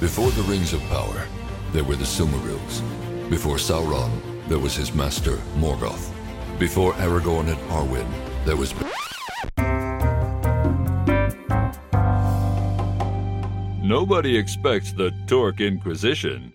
Before the Rings of Power, there were the Silmarils. Before Sauron, there was his master, Morgoth. Before Aragorn and Arwen, there was. Nobody expects the Torque Inquisition.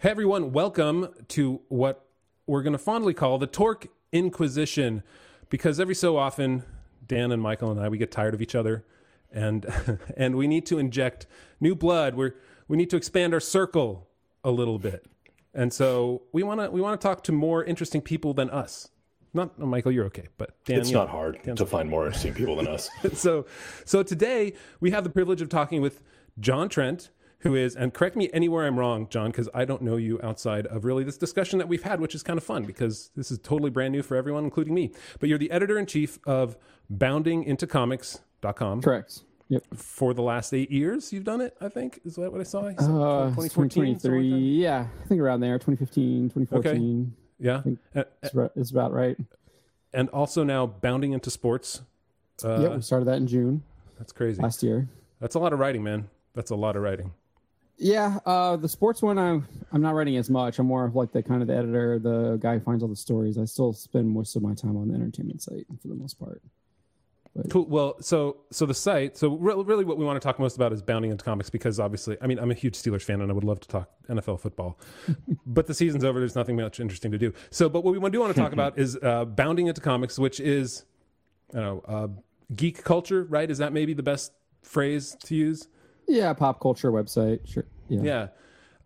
Hey everyone, welcome to what we're going to fondly call the Torque Inquisition because every so often Dan and Michael and I we get tired of each other and and we need to inject new blood. we we need to expand our circle a little bit. And so we want to we want to talk to more interesting people than us. Not oh, Michael, you're okay, but Dan, it's you know, not hard Dan's to find more interesting people than us. so, so today we have the privilege of talking with John Trent, who is, and correct me anywhere I'm wrong, John, because I don't know you outside of really this discussion that we've had, which is kind of fun because this is totally brand new for everyone, including me. But you're the editor in chief of boundingintocomics.com. Correct. Yep. For the last eight years, you've done it, I think. Is that what I saw? Uh, 2014, 2023. yeah, I think around there, 2015, 2014. Okay. Yeah, it's, right, it's, about right. And also now bounding into sports. Uh, yeah, we started that in June. That's crazy. Last year. That's a lot of writing, man. That's a lot of writing. Yeah, uh, the sports one, I'm I'm not writing as much. I'm more of like the kind of the editor, the guy who finds all the stories. I still spend most of my time on the entertainment site for the most part. Cool. Well, so so the site. So re- really, what we want to talk most about is bounding into comics because obviously, I mean, I'm a huge Steelers fan and I would love to talk NFL football, but the season's over. There's nothing much interesting to do. So, but what we do want to talk about is uh, bounding into comics, which is, you know, uh, geek culture. Right? Is that maybe the best phrase to use? Yeah, pop culture website. Sure. Yeah. Yeah.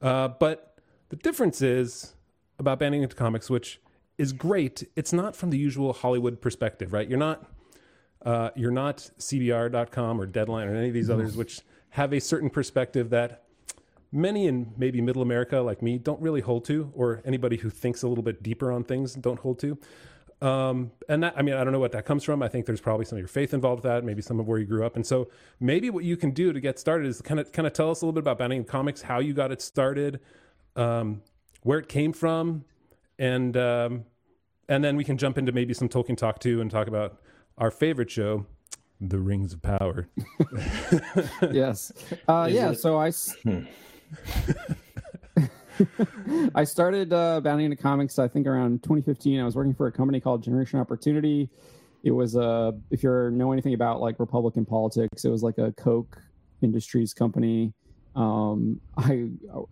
Uh, but the difference is about bounding into comics, which is great. It's not from the usual Hollywood perspective, right? You're not uh, you're not CBR.com or Deadline or any of these others, which have a certain perspective that many in maybe middle America, like me, don't really hold to, or anybody who thinks a little bit deeper on things don't hold to. Um, and that, I mean, I don't know what that comes from. I think there's probably some of your faith involved with that, maybe some of where you grew up. And so maybe what you can do to get started is kind of kind of tell us a little bit about Bounding Comics, how you got it started, um, where it came from, and um, and then we can jump into maybe some Tolkien talk too and talk about our favorite show, The Rings of Power. yes. Uh, yeah. It... So I. Hmm. I started uh, bounding into comics. I think around 2015. I was working for a company called Generation Opportunity. It was a, uh, if you know anything about like Republican politics, it was like a Koch Industries company. Um, I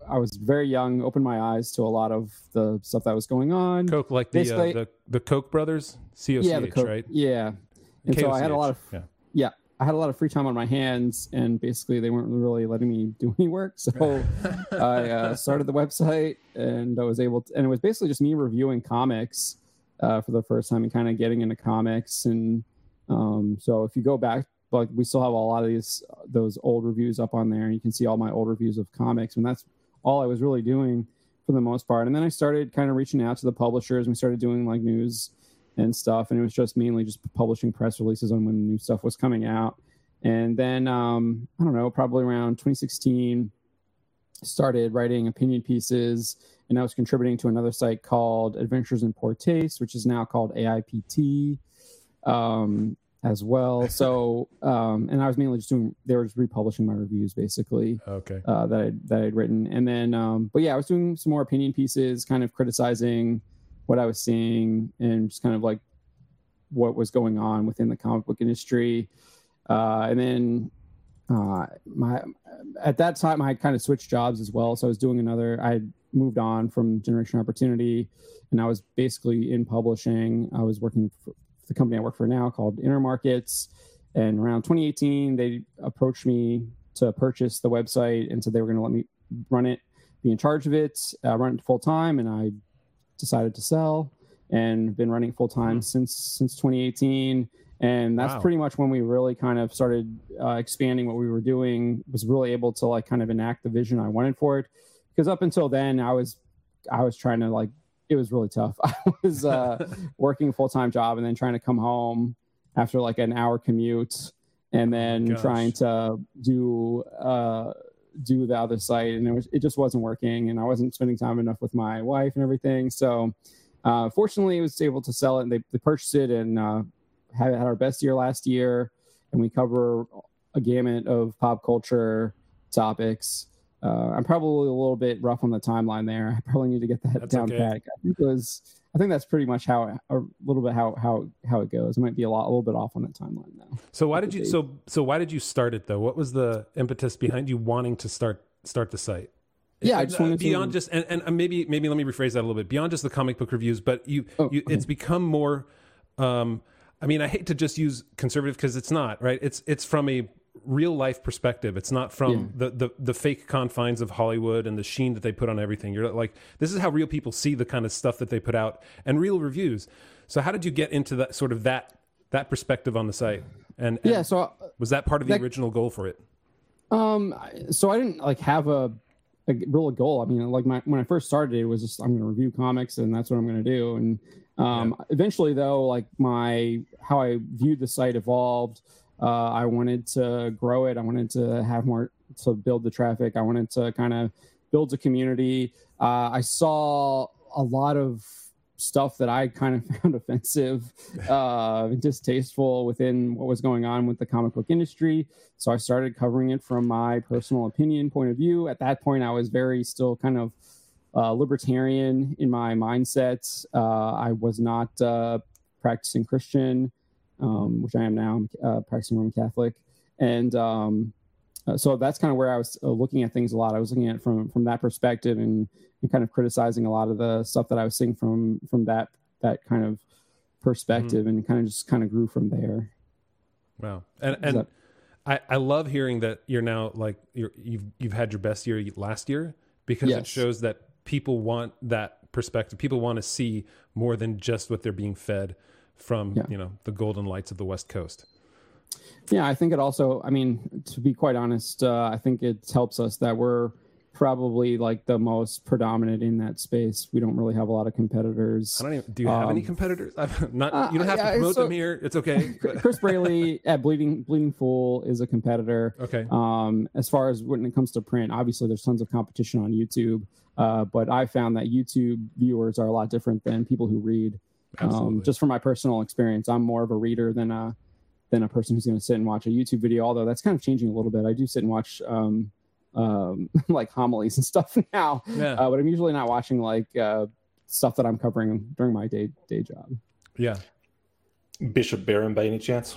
I was very young, opened my eyes to a lot of the stuff that was going on. Koch, like the uh, the, the Koch brothers, C O C H, right? Yeah, and K-O-C-H, so I had a lot of yeah. yeah. I had a lot of free time on my hands, and basically they weren't really letting me do any work. So I uh, started the website, and I was able to, and it was basically just me reviewing comics uh, for the first time and kind of getting into comics. And um, so if you go back, like we still have a lot of these those old reviews up on there, and you can see all my old reviews of comics, and that's all I was really doing for the most part. And then I started kind of reaching out to the publishers, and we started doing like news and stuff. And it was just mainly just publishing press releases on when new stuff was coming out. And then um, I don't know, probably around 2016, started writing opinion pieces, and I was contributing to another site called Adventures in Poor Taste, which is now called AIPT. Um, as well. So, um, and I was mainly just doing, they were just republishing my reviews basically. Okay. Uh, that I, that I'd written. And then, um, but yeah, I was doing some more opinion pieces, kind of criticizing what I was seeing and just kind of like what was going on within the comic book industry. Uh, and then uh, my at that time I kind of switched jobs as well. So I was doing another. I moved on from Generation Opportunity, and I was basically in publishing. I was working for the company I work for now called Intermarkets. And around 2018, they approached me to purchase the website and said they were going to let me run it, be in charge of it, uh, run it full time, and I decided to sell and been running full time mm-hmm. since since 2018 and that's wow. pretty much when we really kind of started uh, expanding what we were doing was really able to like kind of enact the vision i wanted for it because up until then i was i was trying to like it was really tough i was uh, working a full-time job and then trying to come home after like an hour commute and oh then oh trying to do uh, do the other site and it was it just wasn't working and I wasn't spending time enough with my wife and everything. So uh, fortunately I was able to sell it and they, they purchased it and uh, had, had our best year last year and we cover a gamut of pop culture topics. Uh, I'm probably a little bit rough on the timeline there. I probably need to get that That's down okay. pat. I think it was. I think that's pretty much how a little bit how how how it goes. It might be a lot a little bit off on the timeline though. So why did you so so why did you start it though? What was the impetus behind you wanting to start start the site? Yeah, I just Uh, wanted to- beyond just and, and uh, maybe maybe let me rephrase that a little bit beyond just the comic book reviews, but you, Oh, you it's become more. Um, I mean, I hate to just use conservative because it's not right. It's it's from a real life perspective. It's not from the, the the fake confines of Hollywood and the sheen that they put on everything. You're like, this is how real people see the kind of stuff that they put out and real reviews. So how did you get into that sort of that that perspective on the site? And, and Yeah, so was that part of the that- original goal for it? Um, so I didn't like have a, a real goal. I mean, like my when I first started, it was just I'm going to review comics and that's what I'm going to do. And um, eventually, though, like my how I viewed the site evolved. Uh, I wanted to grow it. I wanted to have more to build the traffic. I wanted to kind of build a community. Uh, I saw a lot of stuff that I kind of found offensive, uh, distasteful within what was going on with the comic book industry. So I started covering it from my personal opinion point of view. At that point, I was very still kind of uh, libertarian in my mindset. Uh, I was not uh, practicing Christian, um, which I am now. I'm uh, practicing Roman Catholic, and um, uh, so that's kind of where I was uh, looking at things a lot. I was looking at it from from that perspective and, and kind of criticizing a lot of the stuff that I was seeing from from that that kind of perspective, and kind of just kind of grew from there. Wow. And and that- I, I love hearing that you're now like you're you've you've had your best year last year because it shows that people want that perspective. People want to see more than just what they're being fed from, Yeah. you know, the golden lights of the West Coast. Yeah, I think it also. I mean, to be quite honest, uh, I think it helps us that we're probably like the most predominant in that space. We don't really have a lot of competitors. I don't even do you have any Um, competitors? I'm not uh, you don't have to promote so- them here. It's okay. Chris Braley at Bleeding Bleeding Fool is a competitor. okay. Um, as far as when it comes to print, obviously there's tons of competition on YouTube, uh, but I found that YouTube viewers are a lot different than people who read. Absolutely. Um, just from my personal experience, I'm more of a reader than a than a person who's going to sit and watch a YouTube video. Although that's kind of changing a little bit. I do sit and watch um, um, like homilies and stuff now, yeah. uh, but I'm usually not watching like uh, stuff that I'm covering during my day day job. yeah. Bishop Barron, by any chance?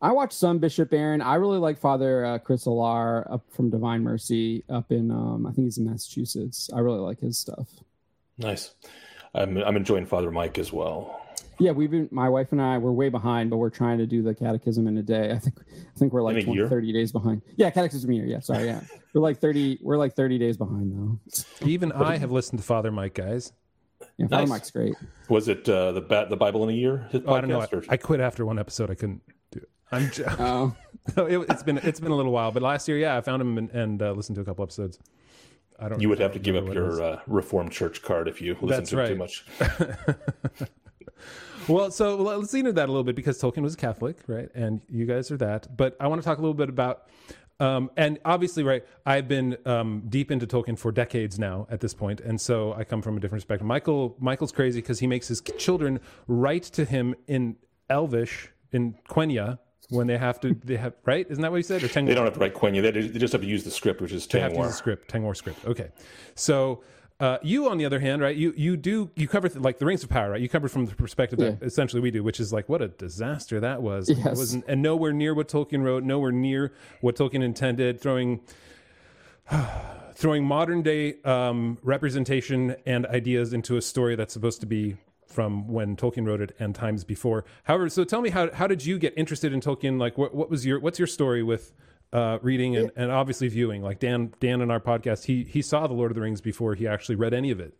I watched some Bishop Barron. I really like Father uh, Chris Alar up from Divine Mercy up in um, I think he's in Massachusetts. I really like his stuff. Nice. I'm I'm enjoying Father Mike as well. Yeah, we've been my wife and I we're way behind, but we're trying to do the catechism in a day. I think I think we're like 20, 30 days behind. Yeah, catechism a year. Yeah, sorry. Yeah, we're like 30. We're like 30 days behind though. Even I have listened to Father Mike, guys. Yeah, Father Nice. Mike's great. Was it uh, the ba- the Bible in a year? His podcast, Oh, I don't know. I, or- I quit after one episode. I couldn't do it. I'm j- Oh, it, it's been it's been a little while, but last year, yeah, I found him and, and uh, listened to a couple episodes. I don't. you would have to give up remember what it your uh, Reformed Church card if you listen That's to it too right. much. Well, so let's lean into that a little bit because Tolkien was a Catholic, right? And you guys are that. But I want to talk a little bit about, um, and obviously, right, I've been um, deep into Tolkien for decades now at this point, and so I come from a different perspective. Michael, Michael's crazy because he makes his children write to him in Elvish in Quenya when they have to. They have right? Isn't that what you said? Or Tengwar? They don't have to write Quenya. They, they just have to use the script, which is They have to use Tengwar. the script, Tengwar script. Okay, so uh, you, on the other hand, right? You you do you cover th- like the Rings of Power, right? You cover from the perspective that essentially we do, which is like what a disaster that was. It Yes. wasn't, and nowhere near what Tolkien wrote, nowhere near what Tolkien intended. Throwing throwing modern day um, representation and ideas into a story that's supposed to be from when Tolkien wrote it and times before. However, so tell me how how did you get interested in Tolkien? Like, what what was your what's your story with uh, reading and, and obviously viewing? Like Dan Dan in our podcast, he he saw the Lord of the Rings before he actually read any of it.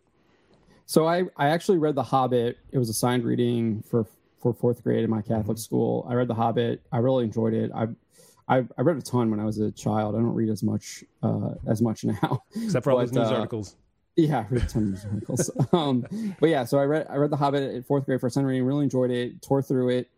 so I I actually read The Hobbit. It was assigned reading for for fourth grade in my Catholic school. I read The Hobbit. I really enjoyed it. I. I, I read a ton when I was a child. I don't read as much uh, as much now. Except for all those news uh, articles. Yeah, I read a ton of articles. um, but yeah, so I read I read The Hobbit at fourth grade for Sun reading. Really enjoyed it. Tore through it,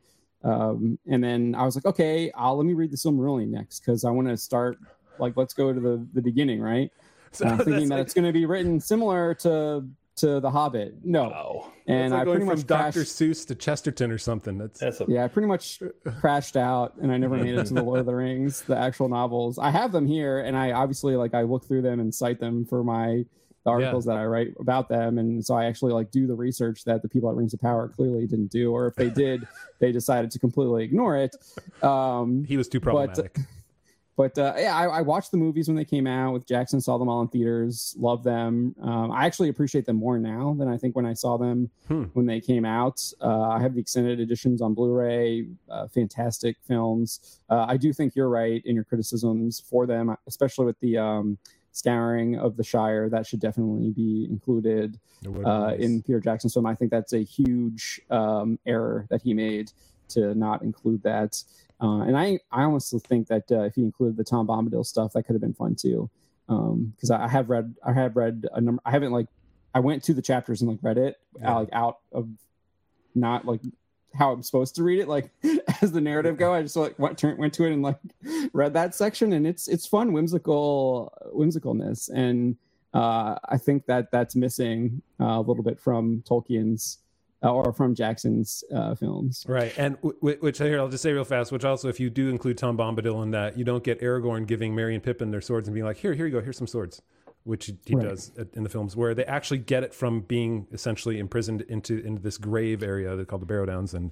um, and then I was like, okay, I'll let me read the Silmarillion next because I want to start like let's go to the the beginning, right? So And I'm thinking that's that like- it's going to be written similar to to The Hobbit. No, Wow. and It's like I going pretty from much Dr. Seuss to Chesterton or something. That's That's a yeah, I pretty much crashed out, and I never made it to the Lord of the Rings, the actual novels. I have them here, and I obviously like I look through them and cite them for my the articles that I write about them, and so I actually like do the research that the people at Rings of Power clearly didn't do, or if they did, they decided to completely ignore it. Um, he was too problematic. But uh, yeah, I, I watched the movies when they came out with Jackson, saw them all in theaters, love them. Um, I actually appreciate them more now than I think when I saw them Hmm. when they came out. Uh, I have the extended editions on Blu-ray. Uh, fantastic films. Uh, I do think you're right in your criticisms for them, especially with the um, scouring of the Shire. That should definitely be included It would've been uh, nice. in Peter Jackson's film. I think that's a huge um, error that he made to not include that. Uh, and I, I almost think that uh, if he included the Tom Bombadil stuff, that could have been fun too. Because I I have read, I have read a number. I haven't like, I went to the chapters and like read it, Yeah. like out of not like how I'm supposed to read it, like as the narrative go. I just like went turn, went to it and like read that section, and it's it's fun, whimsical, whimsicalness, and uh, I think that that's missing uh, a little bit from Tolkien's uh, or from Jackson's uh, films. Right, and w- w- which here I'll just say real fast. Which also, if you do include Tom Bombadil in that, you don't get Aragorn giving Merry and Pippin their swords and being like, "Here, here you go. Here's some swords," which he Right. does in the films, where they actually get it from being essentially imprisoned into into this grave area they call the Barrow Downs, and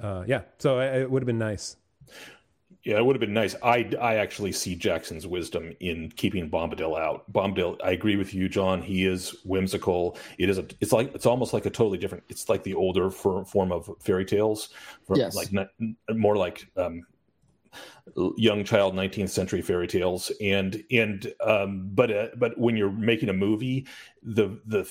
uh, yeah, so I, it would have been nice. Yeah, it would have been nice. I, I actually see Jackson's wisdom in keeping Bombadil out. Bombadil, I agree with you, John. He is whimsical. It is a. It's like it's almost like a totally different. It's like the older for, form of fairy tales, from, Yes. like not, more like um, young child 19th century fairy tales. And and um, but uh, but when you're making a movie, the the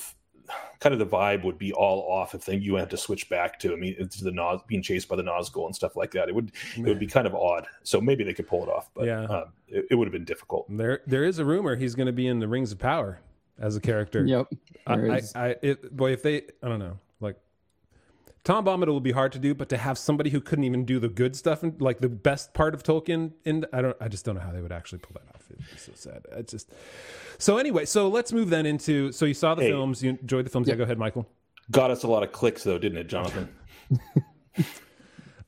kind of the vibe would be all off if then you had to switch back to I mean it's the Naz being chased by the Nazgul and stuff like that. It would it would be kind of odd. So maybe they could pull it off, but Yeah. um, it, it would have been difficult. There, there is a rumor he's going to be in the Rings of Power as a character. Yep. I, I. I, it, boy, if they, I don't know, like Tom Bombadil will be hard to do, but to have somebody who couldn't even do the good stuff and like the best part of Tolkien, in I don't, I just don't know how they would actually pull that off. It's so sad. It's just so anyway. So let's move then into. So you saw the Hey. films, you enjoyed the films. Yeah, go ahead, Michael. Got us a lot of clicks though, didn't it, Jonathan?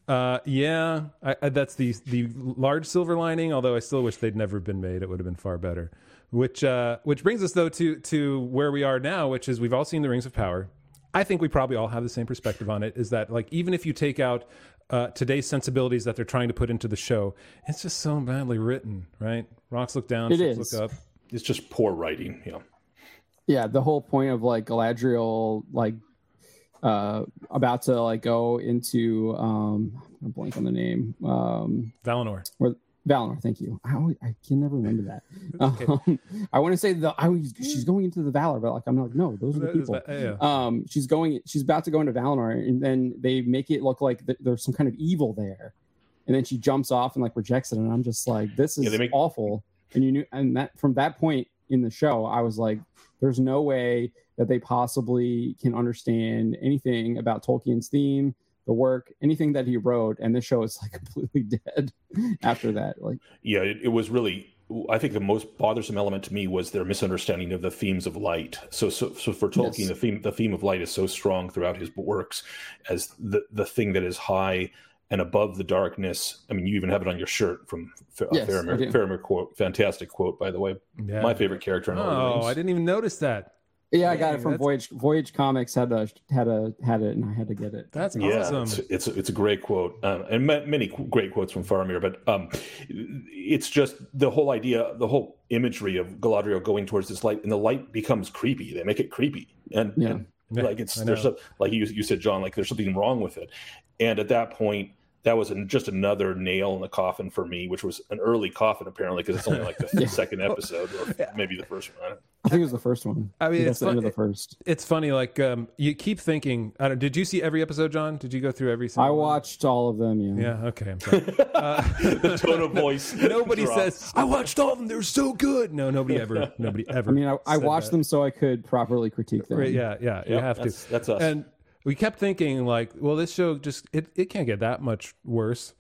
Uh, yeah, I, I, that's the the large silver lining. Although I still wish they'd never been made. It would have been far better. Which uh, which brings us though to to where we are now, which is we've all seen the Rings of Power. I think we probably all have the same perspective on it. Is that like even if you take out uh, today's sensibilities that they're trying to put into the show, it's just so badly written, right? Rocks look down, It ships is. look up. It's just poor writing, you know. yeah the whole point of like galadriel like uh about to like go into um i'm blank on the name um Valinor. or Valinor, thank you. I always, I can never remember that. Um, I want to say the I was, she's going into the Valar, but like I'm like no, those are the people. that- yeah. Um, she's going, she's about to go into Valinor, and then they make it look like th- there's some kind of evil there, and then she jumps off and like rejects it, and I'm just like, this is Yeah, make- awful. And you knew, and that from that point in the show, I was like, there's no way that they possibly can understand anything about Tolkien's theme, the work, anything that he wrote, and this show is like completely dead after that. Like, Yeah, it, it was really. I think the most bothersome element to me was their misunderstanding of the themes of light. So, so, so for Tolkien, Yes. the theme the theme of light is so strong throughout his works as the the thing that is high and above the darkness. I mean, you even have it on your shirt from Fa- uh, Yes, Faramir. Faramir quote, fantastic quote, by the way. yeah. My favorite character in all the Oh, I didn't even notice that. Yeah, I got Dang, it from that's- Voyage. Voyage Comics had a had a had it, and I had to get it. That's Yeah, awesome. it's, it's it's a great quote, um, and ma- many great quotes from Faramir. But um, it's just the whole idea, the whole imagery of Galadriel going towards this light, and the light becomes creepy. They make it creepy, and, Yeah. and, like it's there's know. some, like you you said, John, like there's something wrong with it. And at that point, that was an, just another nail in the coffin for me, which was an early coffin apparently because it's only like the Yeah. second episode or maybe the first one. I think it was the first one. I mean, think it's that's the end of the first. it's funny like um you keep thinking i don't did you see every episode john did you go through every I single one? watched all of them. Yeah. yeah okay I'm sorry. Uh, the tone of voice. nobody drops. says i watched all of them they're so good no nobody ever nobody ever I mean, I, I watched that. them so I could properly critique them. Right, yeah yeah you Yep, have that's, to That's us. and we kept thinking like well this show just it, it can't get that much worse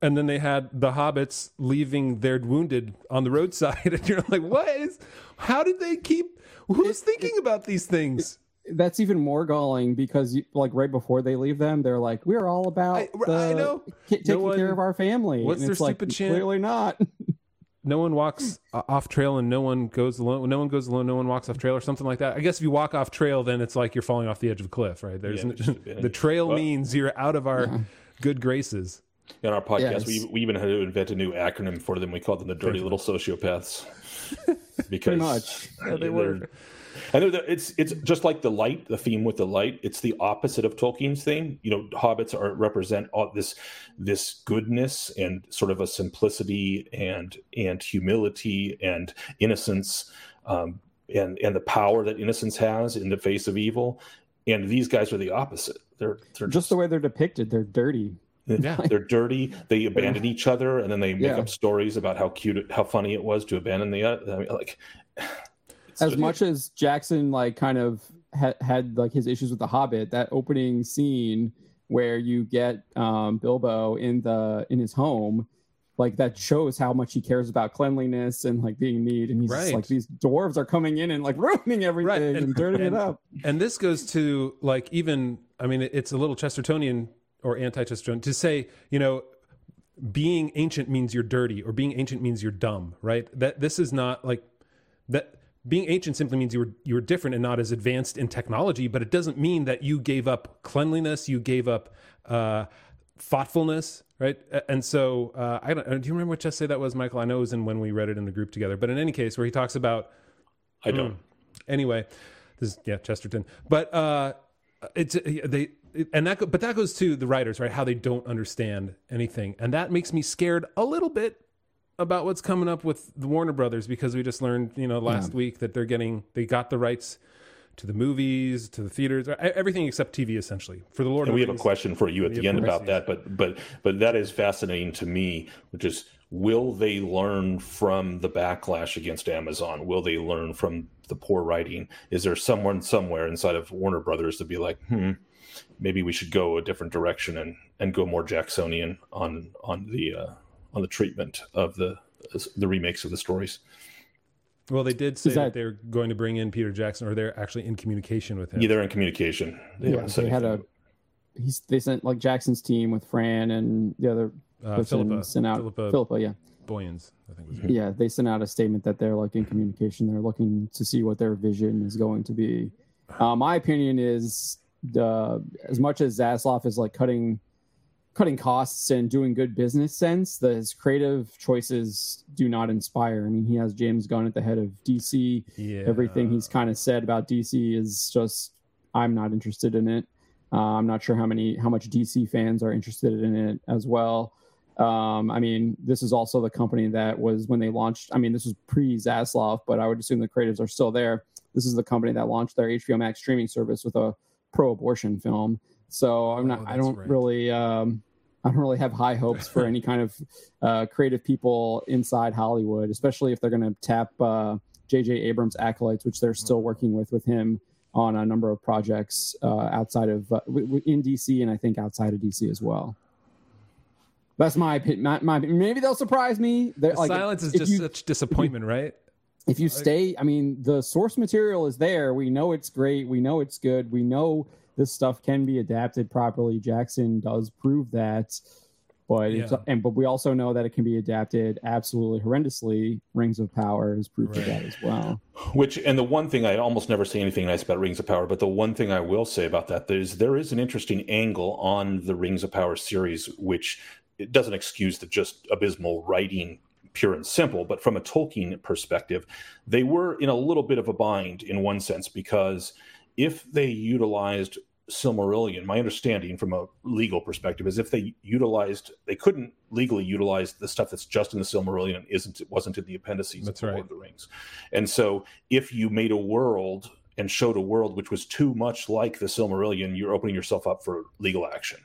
and then they had the hobbits leaving their wounded on the roadside and you're like what is how did they keep who's thinking about these things that's even more galling because you, like right before they leave them, they're like, "We're all about I- the, I taking one- care of our family." What's and their it's like, stupid chant? Clearly not. No one walks off trail and no one goes alone. No one goes alone. No one walks off trail or something like that. I guess if you walk off trail, then it's like you're falling off the edge of a cliff, right? There's Yeah, just the trail Well- means you're out of our good graces. In our podcast, Yes. we, we even had to invent a new acronym for them. We called them the dirty little sociopaths. because much. Yeah, they they're- were. And it's it's just like the light, the theme with the light. It's the opposite of Tolkien's thing. You know, hobbits are represent all this this goodness and sort of a simplicity and and humility and innocence, um, and and the power that innocence has in the face of evil. And these guys are the opposite. They're they're Just the way they're depicted, they're dirty. Yeah. they're dirty. They abandon each other, and then they make Yeah. up stories about how cute, it- how funny it was to abandon the. other. I mean, like As much as Jackson like kind of had had like his issues with the Hobbit, that opening scene where you get um, Bilbo in the in his home. Like that shows how much he cares about cleanliness and like being neat, and he's Right. like these dwarves are coming in and like ruining everything and, and- dirtying it up. and this goes to like even i mean it's a little chestertonian or anti-chestertonian to say you know being ancient means you're dirty or being ancient means you're dumb right that this is not like that being ancient simply means you were you were different and not as advanced in technology but it doesn't mean that you gave up cleanliness you gave up uh thoughtfulness right? And so uh i don't do you remember what essay that was michael? I know it was in when we read it in the group together but in any case where he talks about I don't. anyway this is yeah chesterton. But uh it's they and that but that goes to the writers right? How they don't understand anything. And that makes me scared a little bit about what's coming up with the warner brothers because we just learned you know last week that they're getting they got the rights to the movies to the theaters everything except tv essentially for the lord And of we the have a question for you at We the end about that, but but but that is fascinating to me, which is will they learn from the backlash against Amazon? Will they learn from the poor writing? Is there someone somewhere inside of Warner Brothers to be like, hmm, maybe we should go a different direction and and go more Jacksonian on on the uh, on the treatment of the the remakes of the stories? well they did say that, that- they're going to bring in peter jackson or they're actually in communication with him Yeah, they're in communication. They Yeah, haven't they had a he's they sent like Jackson's team with Fran and the other uh, person philippa sent out philippa Philippa, yeah. boyens i think was her Yeah, they sent out a statement that they're like in communication. They're looking to see what their vision is going to be. Uh, my opinion is the as much as Zaslav is like cutting cutting costs and doing good business sense, the, his creative choices do not inspire. I mean, he has James Gunn at the head of DC. yeah Everything he's kind of said about DC is just I'm not interested in it. Uh, I'm not sure how many how much DC fans are interested in it as well. Um, I mean, this is also the company that was when they launched. I mean, this was pre Zaslav, but I would assume the creatives are still there. This is the company that launched their HBO Max streaming service with a pro-abortion film. So I'm not. Oh, I don't right. really. Um, I don't really have high hopes for any kind of uh, creative people inside Hollywood, especially if they're going to tap uh, J.J. Abrams acolytes, which they're still working with with him on a number of projects uh, outside of uh, in DC and I think outside of DC as well. That's my opinion. My, my, maybe they'll surprise me. They're, The like, silence is just you- such disappointment right if you stay i mean the source material is there we know it's great we know it's good we know this stuff can be adapted properly jackson does prove that but it's, Yeah. and but we also know that it can be adapted absolutely horrendously rings of power is proof of that as well Which and the one thing I almost never say anything nice about Rings of Power, but the one thing I will say about that is there is an interesting angle on the Rings of Power series, which it doesn't excuse the just abysmal writing, pure and simple. But from a Tolkien perspective, they were in a little bit of a bind in one sense because if they utilized Silmarillion, my understanding from a legal perspective is if they utilized, they couldn't legally utilize the stuff that's just in the Silmarillion isn't it wasn't in the appendices That's of right. Lord of the Rings, and so if you made a world and showed a world which was too much like the Silmarillion, you're opening yourself up for legal action,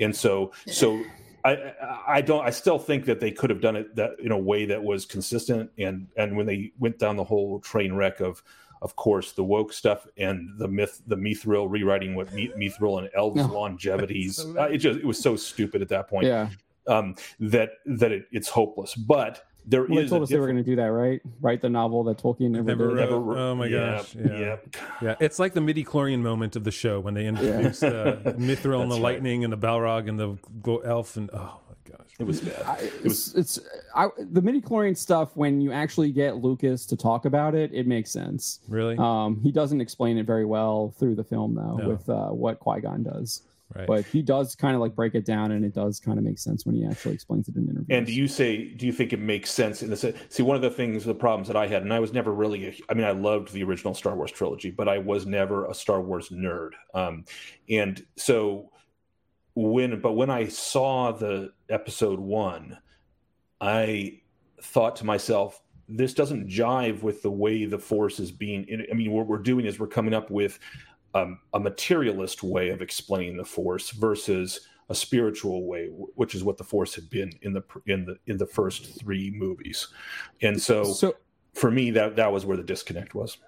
and so so. I, I- I don't. I still think that they could have done it that in a way that was consistent. And and when they went down the whole train wreck of, of course, the woke stuff and the myth, the Mithril rewriting what Mi- Mithril and elves No. longevities, So uh, it just it was so stupid at that point yeah um, that that it, it's hopeless. But there Well, they told a us they were going to do that, right? Write the novel that Tolkien never, Never did. wrote. Never wrote- Oh my yeah, gosh, yeah. yeah. Yeah, it's like the midi chlorian moment of the show when they introduced uh, Mithril and the right. lightning and the Balrog and the elf and oh my gosh. It was bad. I, It was it's, it's I, the midi chlorian stuff. When you actually get Lucas to talk about it, it makes sense. Really? Um, he doesn't explain it very well through the film, though, No. with uh, what Qui Gon does. right. But he does kind of like break it down, and it does kind of make sense when he actually explains it in interviews. And do you say, do you think it makes sense in the? See, one of the things, the problems that I had, and I was never really, a, I mean, I loved the original Star Wars trilogy, but I was never a Star Wars nerd. Um, and so when, but when I saw the episode one, I thought to myself, this doesn't jive with the way the Force is being. I mean, what we're doing is we're coming up with um, a materialist way of explaining the Force versus a spiritual way, which is what the Force had been in the in the in the first three movies. And so, so for me, that that was where the disconnect was.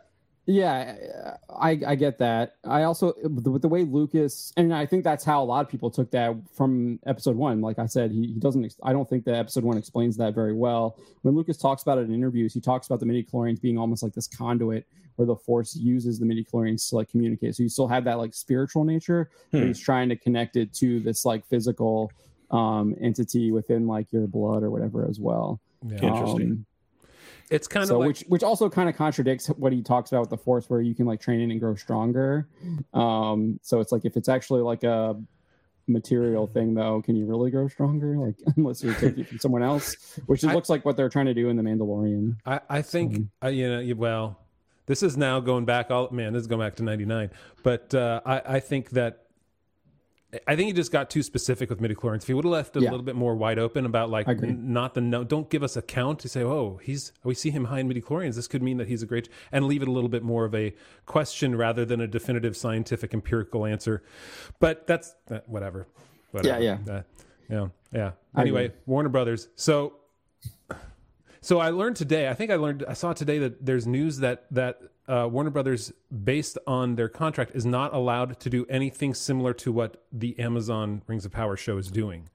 Yeah, I I get that. I also with the way Lucas, and I think that's how a lot of people took that from episode one. Like I said, he, he doesn't. I don't think that episode one explains that very well. When Lucas talks about it in interviews, he talks about the midi chlorians being almost like this conduit where the Force uses the midi chlorians to like communicate. So you still have that like spiritual nature, but Hmm. he's trying to connect it to this like physical um entity within like your blood or whatever as well. yeah. Interesting. It's kind of so like which which also kind of contradicts what he talks about with the force where you can like train it and grow stronger um so it's like if it's actually like a material thing though can you really grow stronger like unless you're taking it from someone else which it I- looks like what they're trying to do in the mandalorian I, I think uh, you know. you- Well, this is now going back. All man, this is going back to '99. But uh, I, I think that I think he just got too specific with midichlorians. If he would have left it Yeah. a little bit more wide open about like I agree. n- not the no, don't give us a count to say, oh, he's we see him high in midichlorians. This could mean that he's a great, and leave it a little bit more of a question rather than a definitive scientific empirical answer. But that's uh, whatever. whatever. Yeah, Uh, yeah, yeah. Anyway. Warner Brothers. So so I learned today. I think I learned. I saw today that there's news that that uh, Warner Brothers, based on their contract, is not allowed to do anything similar to what the Amazon Rings of Power show is doing.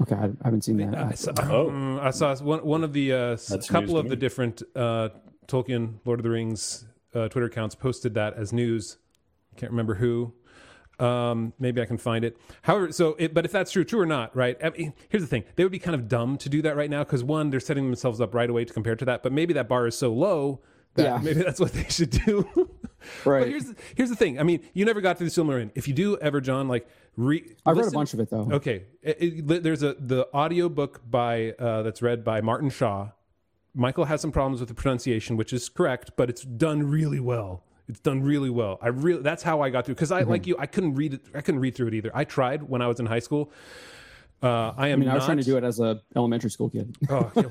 okay i, I haven't seen that I saw, Oh. mm, I saw one one of the uh, couple of the different uh, Tolkien Lord of the Rings uh, Twitter accounts posted that as news. Can't remember who. Um, maybe I can find it. However, so it, but if that's true, true or not, right? I mean, here's the thing: they would be kind of dumb to do that right now because one, they're setting themselves up right away to compare to that. But maybe that bar is so low that Yeah. maybe that's what they should do. Right. But here's the, here's the thing. I mean, you never got through the Silmarillion. If you do ever, John, like re, i've read a bunch of it though Okay, It- it- there's a the audio book by uh, that's read by Martin Shaw. Michael has some problems with the pronunciation, which is correct, but it's done really well. It's done really well. I really that's how I got through because I Mm-hmm. like you. I couldn't read it. I couldn't read through it either. I tried when I was in high school. Uh, I am i mean i was not, trying to do it as a elementary school kid Oh, yeah.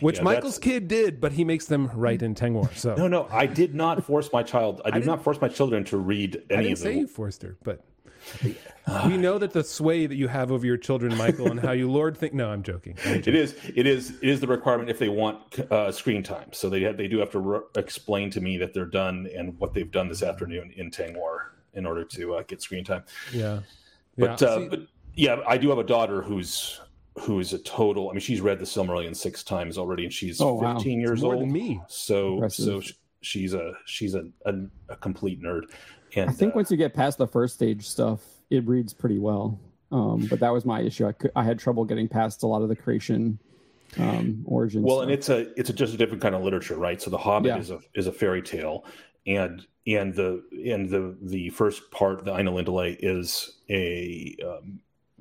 which Yeah, Michael's that's- kid did, but he makes them write in Tengwar. So No, no, I did not force my child. I did not force my children to read anything. I didn't of say the. you forced her, but we know that the sway that you have over your children, Michael, and how you lord think. No, I'm joking. I'm It is, it is, it is the requirement if they want uh, screen time. So they have, they do have to re- explain to me that they're done and what they've done this afternoon in Tengwar in order to uh, get screen time. Yeah. But, yeah. uh, See, but yeah, I do have a daughter who's who is a total. I mean, she's read the Silmarillion six times already, and she's Oh, wow. 15 years more old. than me. So Impressive. so she's a she's a, a, a complete nerd. And i think uh, once you get past the first stage stuff it reads pretty well um but that was my issue i could i had trouble getting past a lot of the creation um origins well, and it's a it's a, just a different kind of literature, right? So the Hobbit Yeah. is a is a fairy tale, and and the and the the first part, the Ainulindale, is a um,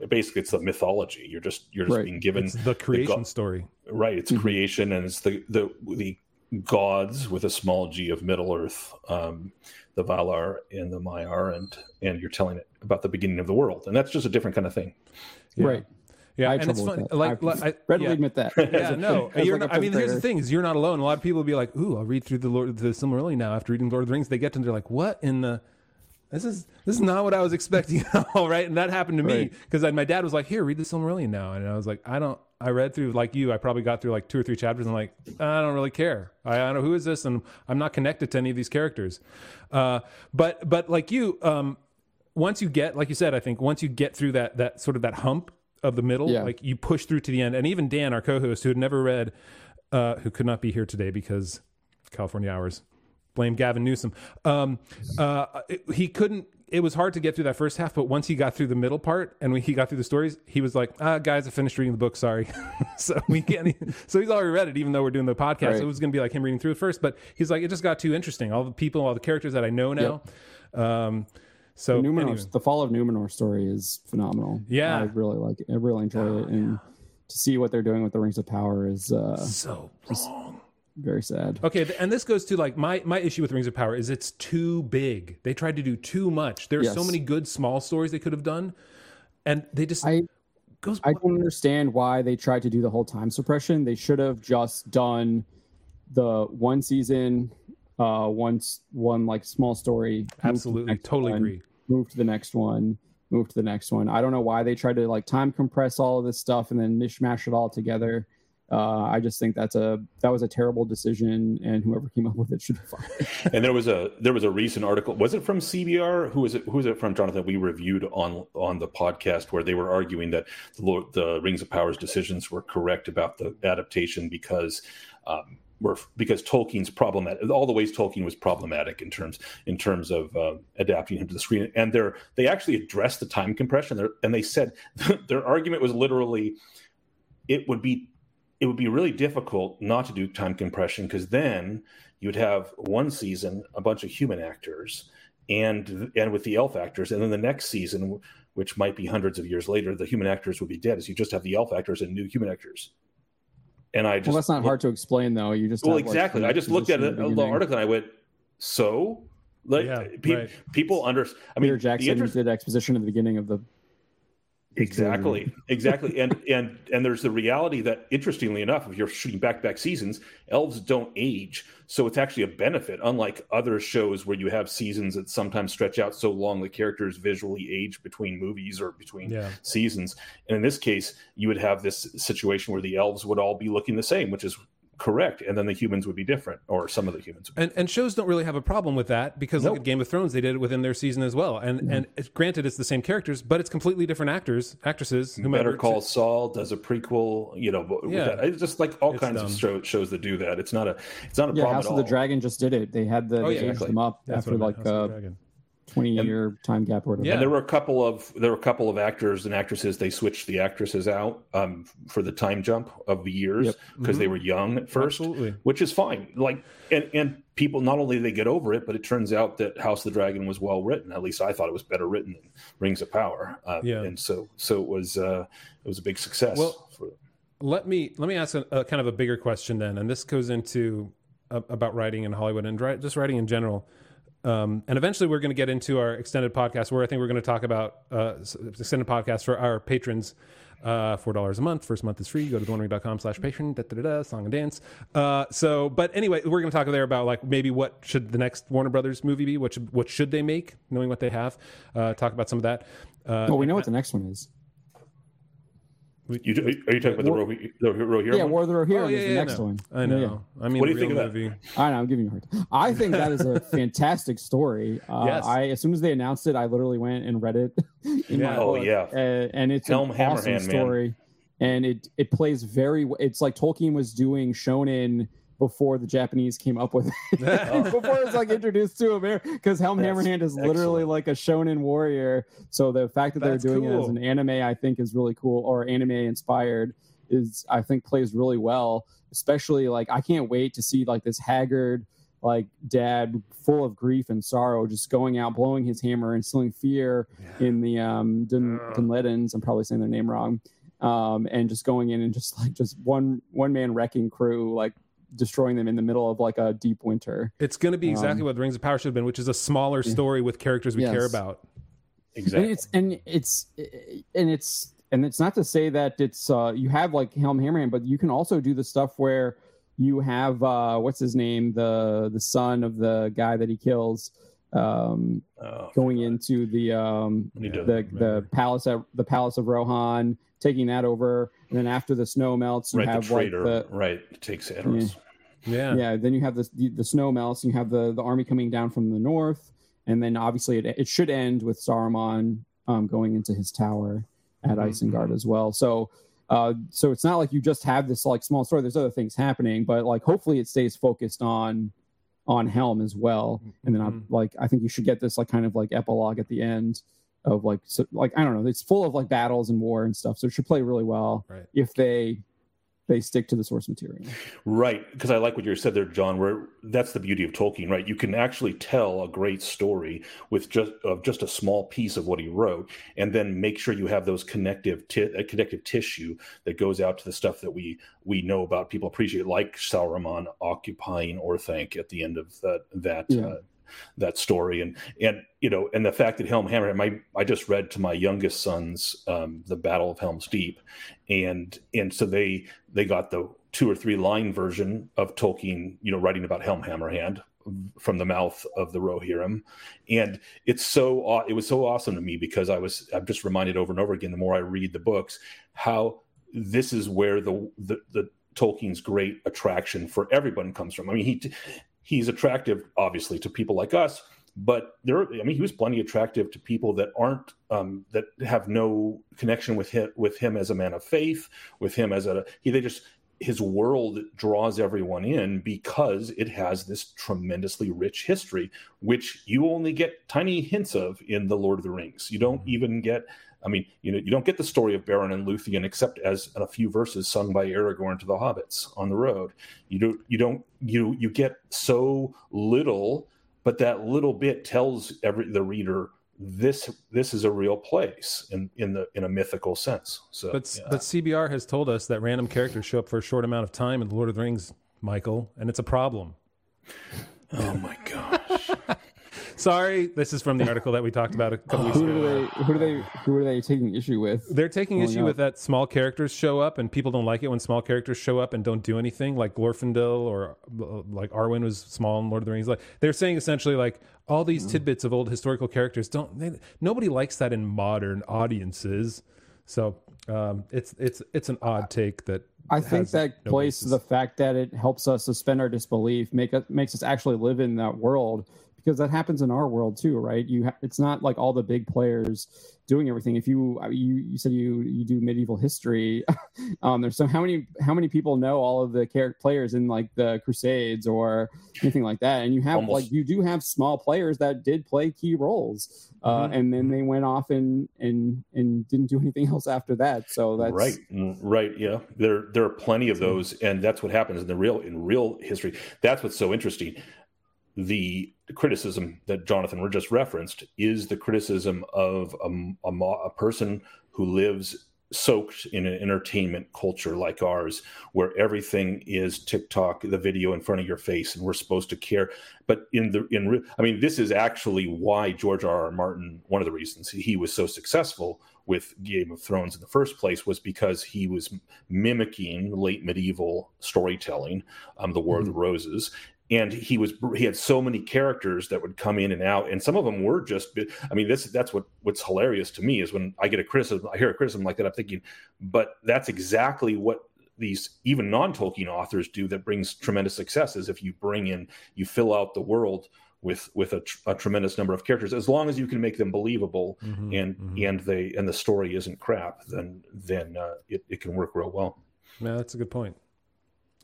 basically it's the mythology. You're just you're just Right. being given It's the creation go- story. right. It's Mhm. creation, and it's the the the gods with a small g of Middle Earth, um, the Valar and the Maiar, and and you're telling it about the beginning of the world, and that's just a different kind of thing. Yeah. right Yeah, I had and it's trouble fun. with that. Like, I like I, readily yeah. admit that. Yeah, no, you're like not, I mean, here's the thing: is you're not alone. A lot of people will be like, "Ooh, I'll read through the Lord, the Silmarillion now." After reading Lord of the Rings, they get to, and they're like, "What in the? This is this is not what I was expecting." All right, and that happened to me Right. because my dad was like, "Here, read the Silmarillion now," and I was like, "I don't." I read through like you. I probably got through like two or three chapters, and I'm like, I don't really care. I, I don't know who is this, and I'm not connected to any of these characters. Uh, but but like you, um, once you get like you said i think once you get through that that sort of that hump of the middle Yeah. like you push through to the end and even dan our co-host who had never read uh, who could not be here today because California hours. Blame Gavin Newsom. Um, uh, he couldn't. It was hard to get through that first half, but once he got through the middle part and when he got through the stories, he was like, "Ah, guys, I finished reading the book. Sorry." so we can't. So he's already read it, even though we're doing the podcast. Right. It was going to be like him reading through it first, but he's like, it just got too interesting. All the people, all the characters that I know now. Um, so Numenor, anyway. the fall of Numenor story is phenomenal. Yeah. I really like it. I really enjoy it, and to see what they're doing with the Rings of Power is uh, so wrong. Very sad. Okay, and this goes to like my my issue with Rings of Power is it's too big. They tried to do too much. There's so Yes. many good small stories they could have done, and they just I goes. I don't understand why they tried to do the whole time compression. They should have just done the one season, uh, once one like small story. to absolutely next totally one, agree. Move to the next one. Move to the next one. I don't know why they tried to like time compress all of this stuff and then mishmash it all together. Uh, I just think that's a that was a terrible decision, and whoever came up with it should be fired. and there was a there was a recent article. Was it from CBR? Who was it? Who was it from, Jonathan? We reviewed on on the podcast where they were arguing that the, Lord, the Rings of Power's decisions were correct about the adaptation because. Um, were because Tolkien's problematic. All the ways Tolkien was problematic in terms in terms of uh, adapting him to the screen, and they they actually addressed the time compression. There, and they said their argument was literally, it would be it would be really difficult not to do time compression because then you'd have one season a bunch of human actors and and with the elf actors and then the next season which might be hundreds of years later the human actors would be dead as you just have the elf actors and new human actors and i just well, that's not hard to explain, though. You just well have, exactly some i just looked at position the the article and i went so like Yeah, pe- right. people under i mean Peter the Jackson interest- did exposition at the beginning of the exactly. Exactly. And and and there's the reality that interestingly enough if you're shooting back to back seasons elves don't age. So it's actually a benefit unlike other shows where you have seasons that sometimes stretch out so long the characters visually age between movies or between Yeah. seasons. And in this case you would have this situation where the elves would all be looking the same which is correct and then the humans would be different or some of the humans and, and shows don't really have a problem with that because nope. look at game of thrones they did it within their season as well and mm-hmm. and granted it's the same characters but it's completely different actors actresses who better call saul does a prequel you know yeah. it's just like all it's kinds dumb. of show, shows that do that it's not a it's not a yeah, problem house of the dragon just did it they had the oh, they exactly. them up That's after like uh, 20 year and, time gap or whatever. Yeah, and there were a couple of there were a couple of actors and actresses they switched the actresses out um, for the time jump of the years because yep. mm-hmm. they were young at first, Absolutely. which is fine. Like and and people not only they get over it, but it turns out that House of the Dragon was well written. At least I thought it was better written than Rings of Power. Uh, yeah. and so so it was uh, it was a big success. Well, for... let me let me ask a, a, kind of a bigger question then, and this goes into uh, about writing in Hollywood and just writing in general um, and eventually, we're going to get into our extended podcast, where I think we're going to talk about uh, extended podcast for our patrons. Uh, four dollars a month. First month is free. Go to theonering.com slash patron. Da, da, da, da, song and dance. Uh, so, but anyway, we're going to talk there about like maybe what should the next Warner Brothers movie be? What should, what should they make? Knowing what they have, uh, talk about some of that. Uh, Oh, we know what the next one is. You, are you talking about the War- Rohirrim? The Rohirrim Yeah. War of the Rohirrim Oh, yeah, is the yeah, next no. one. I know. Yeah. I mean, What do you think of that? movie. I know. I'm giving you a hard time. I think that is a fantastic story. Uh, Yes. I as soon as they announced it, I literally went and read it. In Yeah. my Oh, book. yeah. Uh, and it's Helm an awesome Hammerhand, man. story, and it it plays very. w- It's like Tolkien was doing shonen before the Japanese came up with it. before it's like introduced to America, because Helm That's Hammerhand is literally excellent. like a shonen warrior. So the fact that That's they're doing it as an anime, I think, is really cool, or anime inspired, is I think plays really well. Especially like I can't wait to see like this haggard like dad full of grief and sorrow just going out blowing his hammer and instilling fear in the um Dun- Dunleddens i'm probably saying their name wrong um and just going in and just like just one one man wrecking crew like destroying them in the middle of like a deep winter It's going to be exactly Um, what Rings of Power should have been, which is a smaller Yeah. story with characters we Yes. care about. exactly. and it's and it's and it's and it's not to say that it's uh you have like helm hammerhand but you can also do the stuff where you have uh what's his name the the son of the guy that he kills um Oh, going into the um I need the the palace at the palace of rohan taking that over and then after the snow melts you right, the have like the right, takes Eros. Yeah. yeah then you have the, the the snow melts and you have the the army coming down from the north and then obviously it, it should end with saruman um going into his tower at Mhm. isengard as well so Uh, so it's not like you just have this like small story. There's other things happening, but like hopefully it stays focused on on Helm as well. And then I Mhm. like I think you should get this like kind of like epilogue at the end of like so, like I don't know. It's full of like battles and war and stuff. So it should play really well Right. if they they stick to the source material. Right, because I like what you said there, John. Where that's the beauty of Tolkien, right? You can actually tell a great story with just of just a small piece of what he wrote, and then make sure you have those connective ti- uh, connective tissue that goes out to the stuff that we we know about, people appreciate, like Sauron occupying Orthanc at the end of that that Yeah. uh, that story, and and you know, and the fact that Helm Hammerhand, my I just read to my youngest sons um, the Battle of Helm's Deep, and and so they they got the two or three line version of Tolkien, you know, writing about Helm Hammerhand from the mouth of the Rohirrim, and it's so it was so awesome to me because I was I'm just reminded over and over again the more I read the books how this is where the the, the Tolkien's great attraction for everyone comes from. I mean he he's attractive obviously to people like us but there i mean he was plenty attractive to people that aren't um, that have no connection with him with him as a man of faith with him as a he they just his world draws everyone in because it has this tremendously rich history which you only get tiny hints of in the lord of the rings. You don't even get I mean, you know, you don't get the story of Beren and Luthien except as a few verses sung by Aragorn to the hobbits on the road. You don't, you don't, you you get so little, but that little bit tells every the reader this this is a real place in in the in a mythical sense. So, But yeah. but CBR has told us that random characters show up for a short amount of time in the Lord of the Rings, Michael, and it's a problem. oh my gosh, Sorry, this is from the article that we talked about a couple weeks Who do ago. they who do they who are they taking issue with? They're taking issue up. with that small characters show up, and people don't like it when small characters show up and don't do anything, like Glorfindel or like Arwen was small in Lord of the Rings. Like they're saying essentially, like all these Mm. tidbits of old historical characters don't. They, nobody likes that in modern audiences. So um, it's it's it's an odd take that I think that no plays basis. the fact that it helps us suspend our disbelief, make us makes us actually live in that world because that happens in our world too, right? You ha- it's not like all the big players doing everything. If you you you said you you do medieval history, um, there's so how many how many people know all of the char- players in like the Crusades or anything like that, and you have Almost- like you do have small players that did play key roles. Uh, Mhm. and then they went off and and and didn't do anything else after that. So that's right, mm, right, yeah. There there are plenty of those, and that's what happens in the real in real history. That's what's so interesting. The criticism that Jonathan just referenced is the criticism of a, a, a person who lives soaked in an entertainment culture like ours, where everything is TikTok, the video in front of your face, and we're supposed to care. But in the in, I mean, this is actually why George R. R. Martin. One of the reasons he was so successful with Game of Thrones in the first place was because he was mimicking late medieval storytelling, um, the War of the Roses. And he was he had so many characters that would come in and out, and some of them were just. I mean, this that's what what's hilarious to me is when I get a criticism, I hear a criticism like that, I'm thinking, but that's exactly what these even non-Tolkien authors do that brings tremendous success is if you bring in you fill out the world with with a, tr- a tremendous number of characters as long as you can make them believable Mhm, and mhm. and they and the story isn't crap then then uh, it, it can work real well Yeah, that's a good point.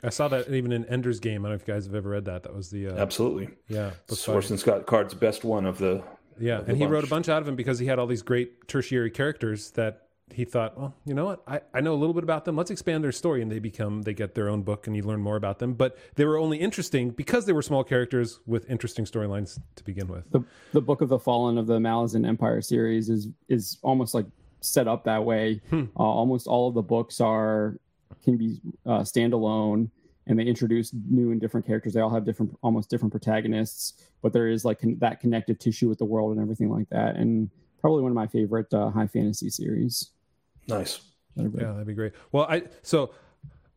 I saw that even in Ender's Game. I don't know if you guys have ever read that. That was the uh, absolutely yeah book by- Orson Scott Card's best one of the Yeah, of the and he wrote a bunch. bunch out of them because he had all these great tertiary characters that he thought, well, you know what, I, I know a little bit about them. Let's expand their story, and they become they get their own book, and you learn more about them. But they were only interesting because they were small characters with interesting storylines to begin with. the the Book of the Fallen of the Malazan Empire series is is almost like set up that way. Hmm. Uh, almost all of the books are can be uh, standalone, and they introduce new and different characters. They all have different, almost different protagonists, but there is like con- that connective tissue with the world and everything like that. And probably one of my favorite uh, high fantasy series. nice that I've. Yeah, that'd be great. Well, I so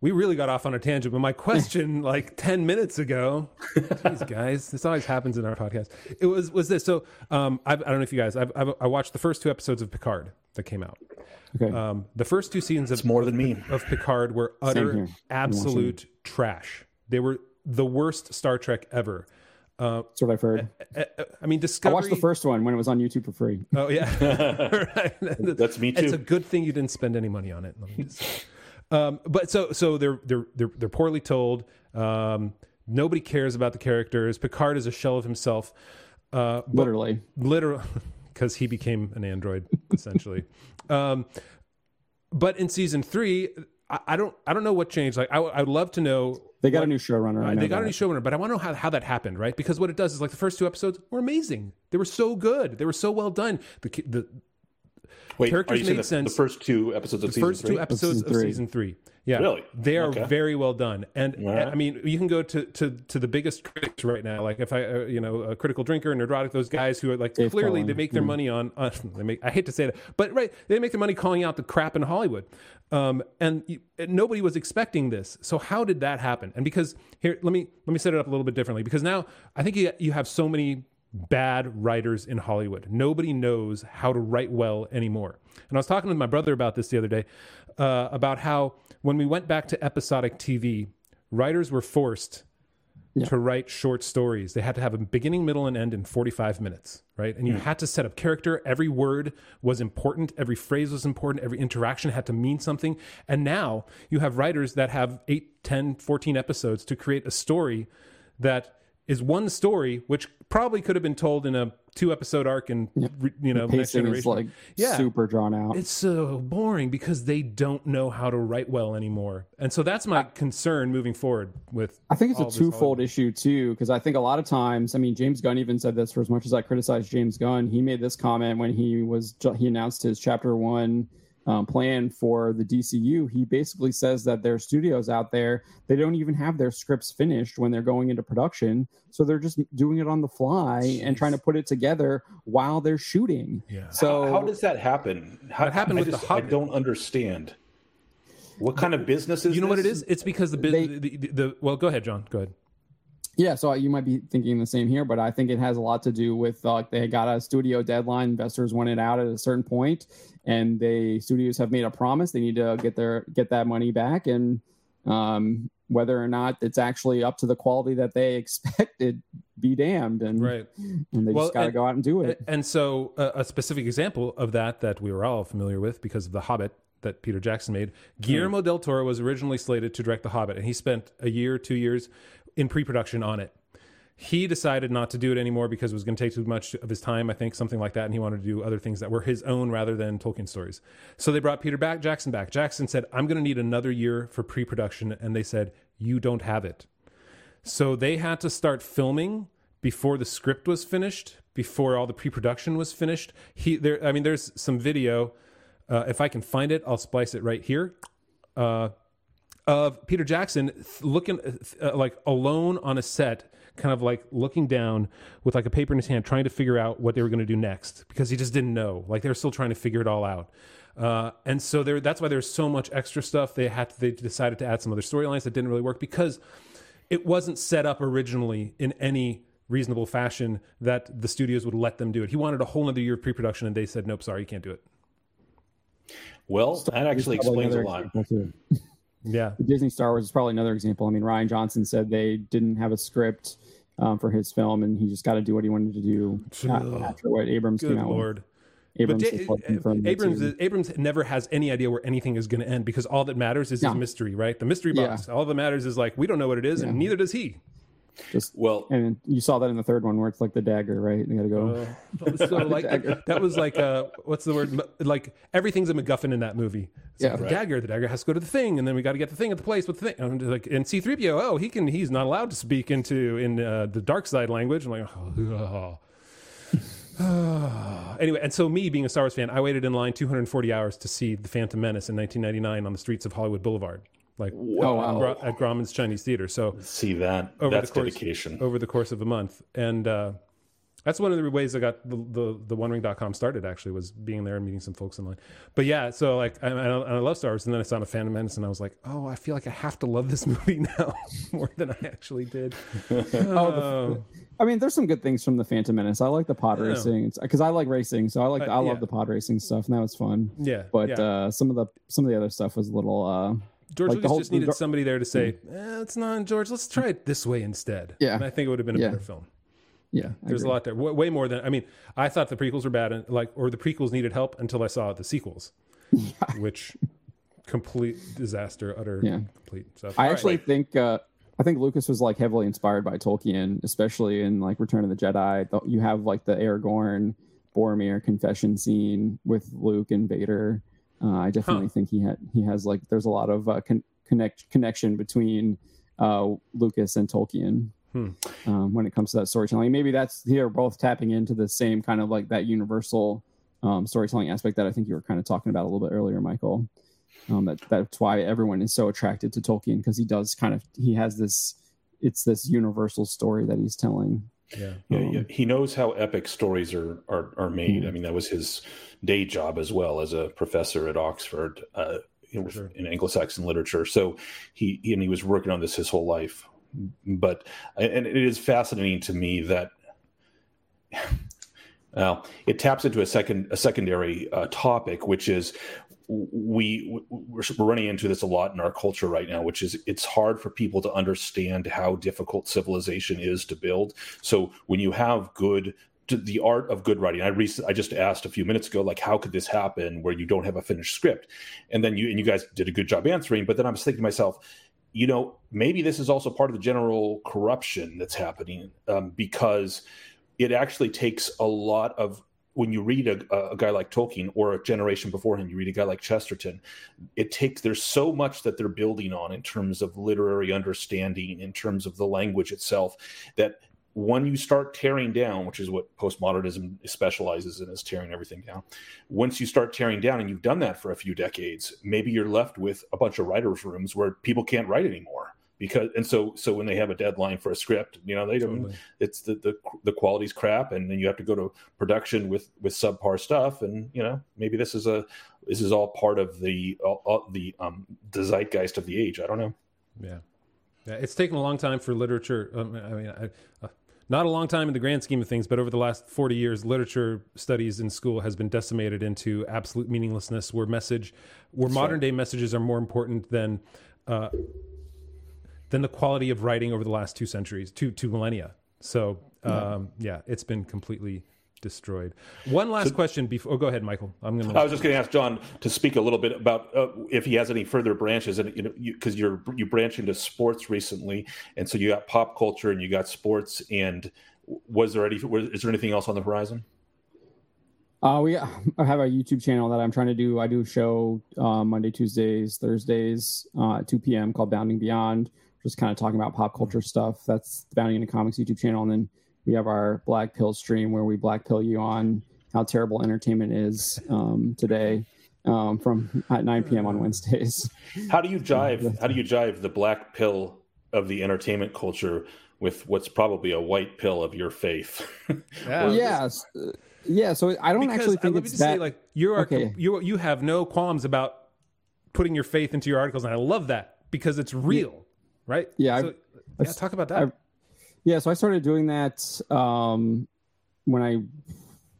we really got off on a tangent, but my question like 10 minutes ago, geez, guys, this always happens in our podcast. It was was this. So um, I've, I don't know if you guys, I've, I've, I watched the first two episodes of Picard that came out. Okay, Um, the first two seasons it's of, more than me of Picard were utter, absolute trash. They were the worst Star Trek ever. Uh, that's what I've heard. I, I mean, I Discovery. watched the first one when it was on YouTube for free. Oh yeah, right. that's me too. It's a good thing you didn't spend any money on it. Let me just say. Um, but so so they're they're they're they're poorly told. Um, nobody cares about the characters. Picard is a shell of himself. Uh, Literally. literally because he became an android essentially um but in season three I, I don't i don't know what changed like i, would- I would love to know They got what- a new showrunner. I uh, they got a new showrunner but i want to know how, how that happened right because what it does is like the first two episodes were amazing they were so good they were so well done the the, Wait, Characters are you saying made the, sense. the first two episodes of the season first three? two episodes season of three. season three. Yeah, Really? they are Okay. very well done. And All right. I mean, you can go to to to the biggest critics right now. Like if I, uh, you know, a critical drinker, Nerdrotic, those guys who are like Dave clearly Cohen, they make their yeah. money on. on they make. I hate to say that, but right, they make their money calling out the crap in Hollywood. Um, and, you, and nobody was expecting this. So how did that happen? And because here, let me let me set it up a little bit differently. Because now I think you you have so many bad writers in Hollywood. Nobody knows how to write well anymore. And I was talking with my brother about this the other day uh, about how when we went back to episodic TV, writers were forced to write short stories. They had to have a beginning, middle, and end in 45 minutes, right? And you had to set up character. Every word was important. Every phrase was important. Every interaction had to mean something. And now you have writers that have 8, 10, 14 episodes to create a story that is one story, which probably could have been told in a two episode arc and, you know, next Pacing generation. is like Yeah. super drawn out. It's so boring because they don't know how to write well anymore. And so that's my concern moving forward with I think it's a twofold issue too, because I think a lot of times, I mean, James Gunn even said this. For as much as I criticize James Gunn, he made this comment when he was he announced his Chapter One um, plan for the DCU. He basically says that there are studios out there they don't even have their scripts finished when they're going into production, so they're just doing it on the fly and trying to put it together while they're shooting. Yeah. So how, how does that happen? How, That happened I with The just, I don't understand. What kind of business is You know what it this? is? It's because the, bus- They- the, the, the well, go ahead, John. Go ahead. Yeah, so you might be thinking the same here, but I think it has a lot to do with uh, they got a studio deadline. Investors wanted out at a certain point, and the studios have made a promise they need to get their get that money back, and um, whether or not it's actually up to the quality that they expected, be damned, and Right. and they Well, just got to go out and do it. And so, uh, a specific example of that that we were all familiar with because of The Hobbit that Peter Jackson made. Guillermo del Toro was originally slated to direct The Hobbit, and he spent a year, two years in pre-production on it. He decided not to do it anymore because it was going to take too much of his time, I think, something like that, and he wanted to do other things that were his own rather than Tolkien stories. So they brought Peter back, Jackson back. Jackson said, "I'm going to need another year for pre-production," and they said, "You don't have it." So they had to start filming before the script was finished, before all the pre-production was finished. He there I mean there's some video uh, if I can find it, I'll splice it right here. Uh, of Peter Jackson th- looking uh, like alone on a set, kind of like looking down with like a paper in his hand, trying to figure out what they were going to do next because he just didn't know. Like they were still trying to figure it all out. Uh, and so there, that's why there's so much extra stuff. They had to, they decided to add some other storylines that didn't really work because it wasn't set up originally in any reasonable fashion that the studios would let them do it. He wanted a whole other year of pre-production, and they said, "Nope, sorry, you can't do it." Well, that actually explains a lot. Yeah, Disney Star Wars is probably another example. I mean, Rian Johnson said they didn't have a script um, for his film, and he just got to do what he wanted to do uh, after what Abrams good came out. with. lord. Abrams, but like confirmed that Abrams. Abrams never has any idea where anything is going to end because all that matters is No. his mystery, right? The mystery Yeah. box. All that matters is like we don't know what it is, and neither does he. Just Well, and you saw that in the third one where it's like the dagger, right? You got to go. so like that was like uh what's the word like everything's a MacGuffin in that movie. It's Yeah. like the Right. dagger. The dagger has to go to the thing, and then we got to get the thing at the place with the thing. And like in C three PO, oh he can he's not allowed to speak into in uh, the dark side language. I'm like. anyway, and so me being a Star Wars fan, I waited in line 240 hours to see The Phantom Menace in 1999 on the streets of Hollywood Boulevard, like Oh, wow. Gra- at Grauman's Chinese Theater. So see that. over That's the course, dedication. over the course of a month. And uh, that's one of the ways I got the, the, the OneRing.com started, actually, was being there and meeting some folks in line. But yeah, so like, I, I, I love Star Wars. And then I saw The Phantom Menace and I was like, oh, I feel like I have to love this movie now more than I actually did. oh, I mean, there's some good things from the Phantom Menace. I like the pod Yeah. racing because I like racing, so I like Uh, I love yeah. the pod racing stuff, and that was fun. yeah. But yeah. uh, some of the some of the other stuff was a little. Uh, George like Lucas whole- just needed somebody there to say, eh, it's not George, let's try it this way instead. Yeah. And I think it would have been a Yeah. better film. yeah, I There's a lot there. W- way more than I mean. I thought the prequels were bad, and like, or the prequels needed help until I saw the sequels, which complete disaster, utter Yeah. complete stuff. I All right. actually think uh, I think Lucas was like heavily inspired by Tolkien, especially in like Return of the Jedi. You have like the Aragorn Boromir confession scene with Luke and Vader. Uh, I definitely Huh. think he had he has like there's a lot of uh, con- connect connection between uh, Lucas and Tolkien Hmm. um, when it comes to that storytelling. Maybe that's they're both tapping into the same kind of like that universal um, storytelling aspect that I think you were kind of talking about a little bit earlier, Michael. Um, that that's why everyone is so attracted to Tolkien because he does kind of he has this it's this universal story that he's telling. Yeah. Yeah, Um, yeah, he knows how epic stories are are, are made. I mean, that was his day job as well as a professor at Oxford uh, in, sure. in Anglo-Saxon literature. So he and he was working on this his whole life. But and it is fascinating to me that well, it taps into a second a secondary uh, topic, which is we we're, we're running into this a lot in our culture right now, which is it's hard for people to understand how difficult civilization is to build. So when you have good the art of good writing. I recently, I just asked a few minutes ago, like, how could this happen where you don't have a finished script? And then you and you guys did a good job answering. But then I was thinking to myself, you know, maybe this is also part of the general corruption that's happening um, because it actually takes a lot of when you read a, a guy like Tolkien or a generation before him, you read a guy like Chesterton. It takes there's so much that they're building on in terms of literary understanding, in terms of the language itself, that when you start tearing down, which is what postmodernism specializes in, is tearing everything down. Once you start tearing down, and you've done that for a few decades, maybe you're left with a bunch of writers' rooms where people can't write anymore because, and so, so when they have a deadline for a script, you know, they don't. Totally. It's the the the quality's crap, and then you have to go to production with with subpar stuff, and you know, maybe this is a this is all part of the all, the um the zeitgeist of the age. I don't know. Yeah. Yeah, it's taken a long time for literature. Um, I mean, I, uh, not a long time in the grand scheme of things, but over the last 40 years, literature studies in school has been decimated into absolute meaninglessness where message, where modern day messages are more important than, uh, than the quality of writing over the last two centuries, two, two millennia. So, um, yeah, it's been completely destroyed. One last question before, oh, go ahead, Michael. I'm going to I was just going to ask John to speak a little bit about uh, if he has any further branches, and you know, because you, are you branch into sports recently, and so you got pop culture and you got sports. And was there any? Was, is there anything else on the horizon? Uh, we I have a YouTube channel that I'm trying to do. I do a show uh, Monday, Tuesdays, Thursdays uh, at 2 p.m. called Bounding Beyond, just kind of talking about pop culture stuff. That's the Bounding into Comics YouTube channel, and then we have our Black Pill stream where we black pill you on how terrible entertainment is um, today um, from at 9 p.m. on Wednesdays. How do you jive? How do you jive the black pill of the entertainment culture with what's probably a white pill of your faith? Yeah. yes, yeah. So I don't because actually uh, think let me it's just that. say, like you are Okay. you you have no qualms about putting your faith into your articles, and I love that because it's real, right? Yeah, So, I've- yeah. Talk about that. I've- Yeah, so I started doing that um, when I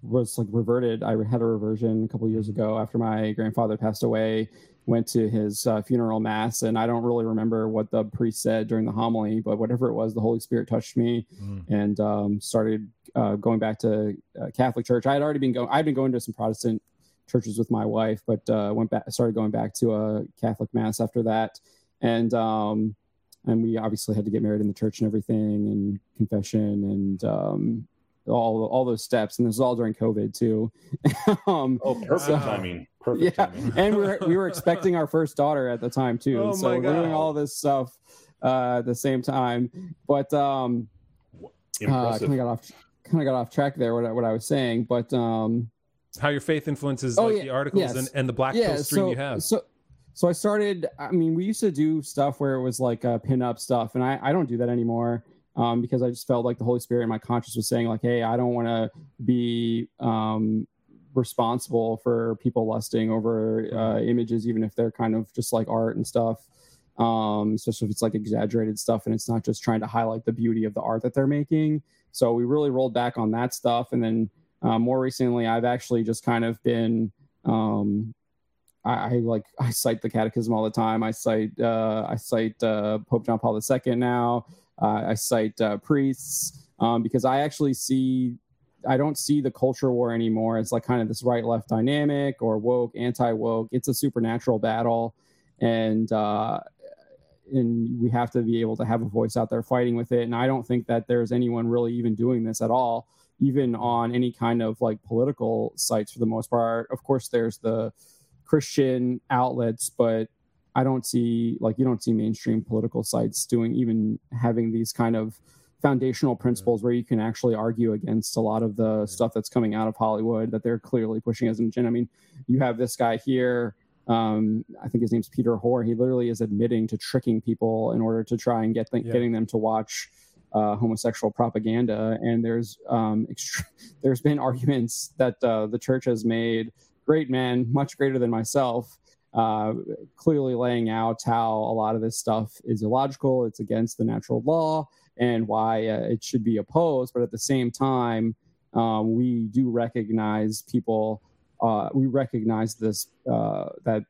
was like reverted. I had a reversion a couple years ago after my grandfather passed away. Went to his uh, funeral mass, and I don't really remember what the priest said during the homily, but whatever it was, the Holy Spirit touched me, Mm. and um, started uh, going back to uh, Catholic church. I had already been going. I'd been going to some Protestant churches with my wife, but uh, went back. Started going back to a Catholic mass after that, and um, and we obviously had to get married in the church and everything and confession and um all all those steps and this is all during covid too um oh, perfect Wow. timing. Perfect yeah timing. and we were we were expecting our first daughter at the time too Oh so my we're doing all this stuff uh at the same time but um uh, kind of got off kind of got off track there what I, what I was saying but um How your faith influences Oh, like yeah, the articles yes. and, and the black yeah pill stream so you have. so so i started i mean we used to do stuff where it was like uh pin up stuff and i i don't do that anymore um because i just felt like the holy spirit in my conscience was saying like hey i don't want to be um responsible for people lusting over uh images even if they're kind of just like art and stuff um especially if it's like exaggerated stuff and it's not just trying to highlight the beauty of the art that they're making. So we really rolled back on that stuff and then uh, more recently i've actually just kind of been um I, I like I cite the Catechism all the time. I cite uh, I cite uh, Pope John Paul II now. Uh, I cite uh, priests um, because I actually see I don't see the culture war anymore. It's like kind of this right left dynamic or woke anti woke. It's a supernatural battle, and uh, and we have to be able to have a voice out there fighting with it. And I don't think that there's anyone really even doing this at all, even on any kind of like political sites for the most part. Of course, there's the Christian outlets, but I don't see like you don't see mainstream political sites doing even having these kind of foundational principles where you can actually argue against a lot of the stuff that's coming out of Hollywood that they're clearly pushing as an agenda. I mean, you have this guy here um, I think his name's Peter Hoar. He literally is admitting to tricking people in order to try and get th- yeah. getting them to watch uh, homosexual propaganda. And there's um, ext- there's been arguments that uh, the church has made. Great man, much greater than myself, uh, clearly laying out how a lot of this stuff is illogical. It's against the natural law, and why uh, it should be opposed. But at the same time, um, we do recognize people uh, we recognize this uh, that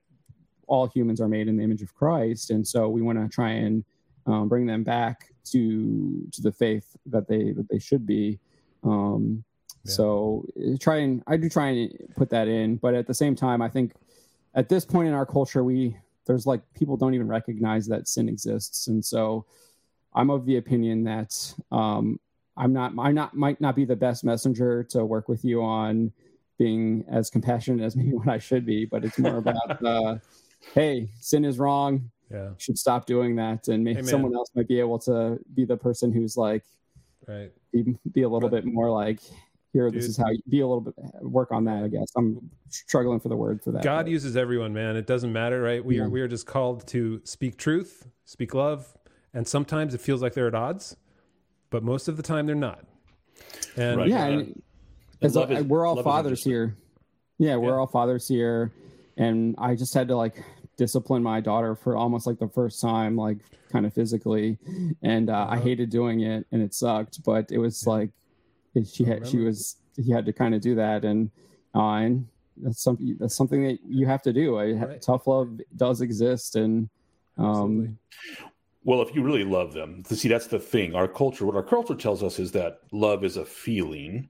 all humans are made in the image of Christ, and so we want to try and um, bring them back to to the faith that they that they should be. Um, yeah. So uh, try and I do try and put that in, but at the same time, I think at this point in our culture, we there's like people don't even recognize that sin exists, and so I'm of the opinion that um, I'm not I not might not be the best messenger to work with you on being as compassionate as maybe what I should be, but it's more about, uh, hey, sin is wrong. Yeah. You should stop doing that. And maybe hey, someone else might be able to be the person who's like, right. Be, be a little bit more like, here, Dude. this is how you be a little bit, work on that, I guess. I'm struggling for the word for that. God but. uses everyone, man. It doesn't matter, right? We yeah. are, we are just called to speak truth, speak love. And sometimes it feels like they're at odds, but most of the time they're not. And right. yeah, and, as is, we're all fathers here. Yeah, we're yeah. all fathers here, and I just had to like discipline my daughter for almost like the first time, like kind of physically, and uh, uh-huh. I hated doing it, and it sucked. But it was yeah. like it, she had she was he had to kind of do that, and uh, and that's something that's something that you have to do. I, right. Tough love does exist, and um, well, if you really love them, to see that's the thing. Our culture, what our culture tells us is that love is a feeling,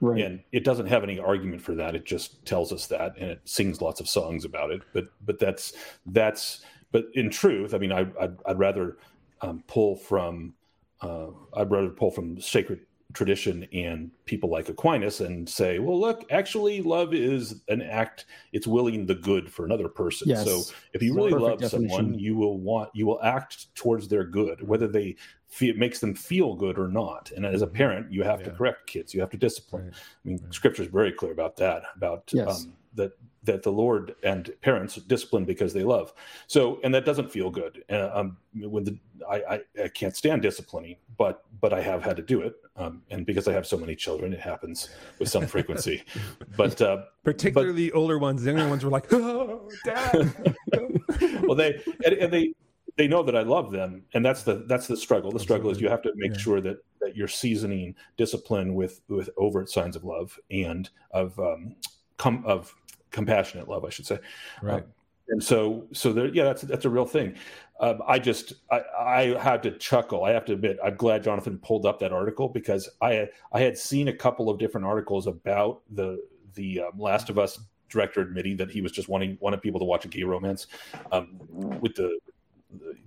Right. And it doesn't have any argument for that. It just tells us that, and it sings lots of songs about it. But but that's that's. But in truth, I mean, I I'd, I'd rather um, pull from uh, I'd rather pull from sacred tradition and people like Aquinas and say, well, look, actually, love is an act. It's willing the good for another person. Yes. So if you really love definition. someone, you will want you will act towards their good, whether they it makes them feel good or not. And as a mm-hmm. parent, you have yeah. to correct kids. You have to discipline. Right. I mean, right. Scripture is very clear about that. About yes. um, that that the Lord and parents discipline because they love. So, and that doesn't feel good. Uh, um, when the I, I, I can't stand disciplining, but but I have had to do it, um, and because I have so many children, it happens with some frequency. But uh, particularly but, older ones, the younger ones were like, "Oh, dad." well, they and, and they they know that I love them, and that's the that's the struggle. The struggle is you have to make yeah. sure that that you're seasoning discipline with with overt signs of love and of um, com- of compassionate love, I should say. Right. Uh, and so so there, yeah, that's that's a real thing. Um, I just I, I had to chuckle. I have to admit, I'm glad Jonathan pulled up that article because I I had seen a couple of different articles about the the um, Last of Us director admitting that he was just wanting wanted people to watch a gay romance um, with the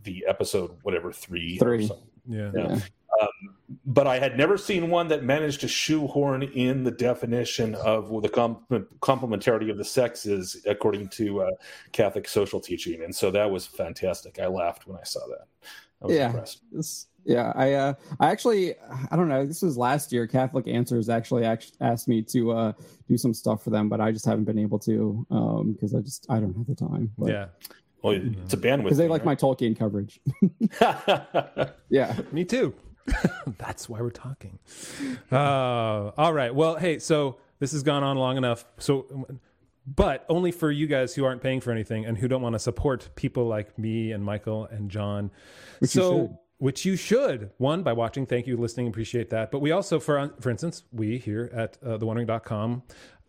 the episode whatever three three yeah. yeah. Um, but I had never seen one that managed to shoehorn in the definition of the complementarity of the sexes according to uh, Catholic social teaching, and so that was fantastic. I laughed when I saw that. I yeah, this, yeah. I uh, I actually I don't know. This was last year. Catholic Answers actually asked me to uh, do some stuff for them, but I just haven't been able to because um, I just I don't have the time. But. Yeah. Well, it's a bandwidth because they like right? my Tolkien coverage. yeah, me too. That's why we're talking. Uh, all right. Well, hey, so this has gone on long enough. So, but only for you guys who aren't paying for anything and who don't want to support people like me and Michael and John. Which so, you which you should one by watching. Thank you, listening, appreciate that. But we also, for for instance, we here at uh, theonering.com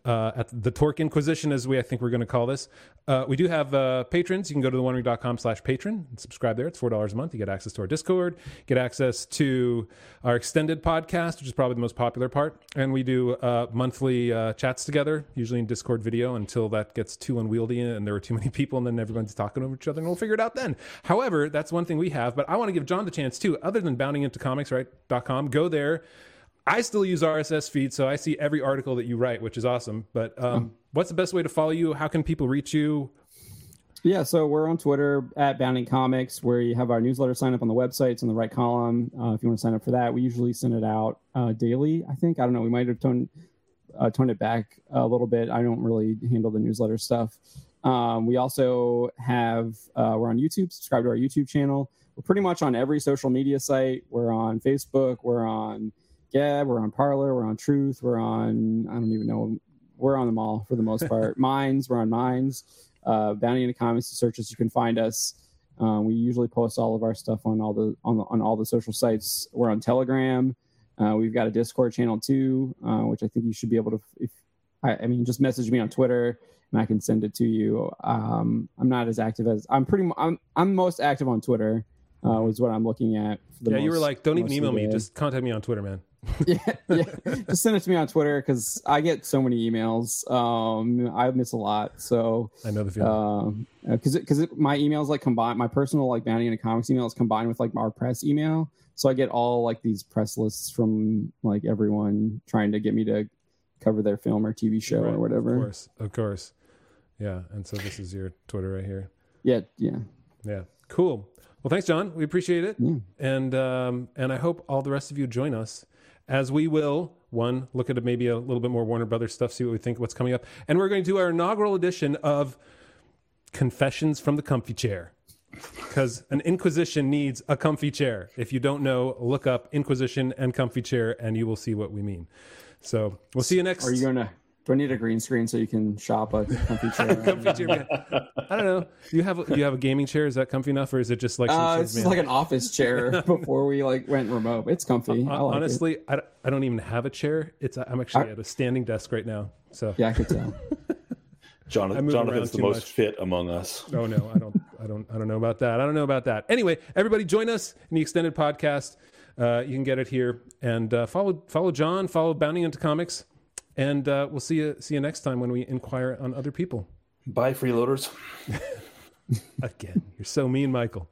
uh, at the Tolkien Inquisition, as we I think we're going to call this. Uh, we do have uh, patrons. You can go to the ring.com slash patron and subscribe there. It's four dollars a month. You get access to our Discord, get access to our extended podcast, which is probably the most popular part, and we do uh, monthly uh, chats together, usually in Discord video, until that gets too unwieldy and there are too many people, and then everyone's talking over each other, and we'll figure it out then. However, that's one thing we have, but I want to give John the chance too. Other than bounding into comics, right? .com, go there I still use RSS feed, so I see every article that you write, which is awesome. But um, what's the best way to follow you? How can people reach you? Yeah, so we're on Twitter at Bounding Comics, where you have our newsletter sign up on the website. It's in the right column. Uh, if you want to sign up for that, we usually send it out uh, daily. I think I don't know. We might have toned uh, toned it back a little bit. I don't really handle the newsletter stuff. Um, we also have uh, we're on YouTube. Subscribe to our YouTube channel. We're pretty much on every social media site. We're on Facebook. We're on Gab, we're on Parler, we're on Truth, we're on I don't even know, we're on them all for the most part. Minds, we're on Minds. Uh, Bounding into Comics searches, you can find us. Um, we usually post all of our stuff on all the on, the, on all the social sites. We're on Telegram. Uh, we've got a Discord channel too, uh, which I think you should be able to. If I, I, mean, just message me on Twitter and I can send it to you. Um, I'm not as active as I'm pretty. I'm I'm most active on Twitter. Uh, was what I'm looking at. yeah, most, you were like, don't even email me. Just contact me on Twitter, man. yeah, yeah. Just send it to me on Twitter because I get so many emails. Um, I miss a lot. So I know the feeling. Because um, because my emails like combine my personal like Bounding into Comics email is combined with like our press email. So I get all like these press lists from like everyone trying to get me to cover their film or TV show right. or whatever. Of course, of course. Yeah, and so this is your Twitter right here. Yeah, yeah, yeah. Cool. Well, thanks, John. We appreciate it, yeah. and um, and I hope all the rest of you join us as we will one look at maybe a little bit more Warner Brothers stuff, see what we think, what's coming up, and we're going to do our inaugural edition of Confessions from the Comfy Chair. Because an Inquisition needs a comfy chair. If you don't know, look up Inquisition and comfy chair, and you will see what we mean. So we'll see you next. Are you gonna do I need a green screen so you can shop a comfy chair? comfy chair. I don't know. Do you have do you have a gaming chair? Is that comfy enough, or is it just like? Uh, it's just like an office chair before we like went remote. It's comfy. Uh, like honestly, it. I, I don't even have a chair. It's I'm actually I, at a standing desk right now. So yeah, I could tell. Jonathan, Jonathan's the most much. fit among us. Oh no, I don't, I don't, I don't know about that. I don't know about that. Anyway, everybody, join us in the extended podcast. Uh, you can get it here and uh, follow follow John, follow Bounding into Comics. And uh, we'll see you see you next time when we inquire on other people. Bye, freeloaders. Again, you're so mean, Michael.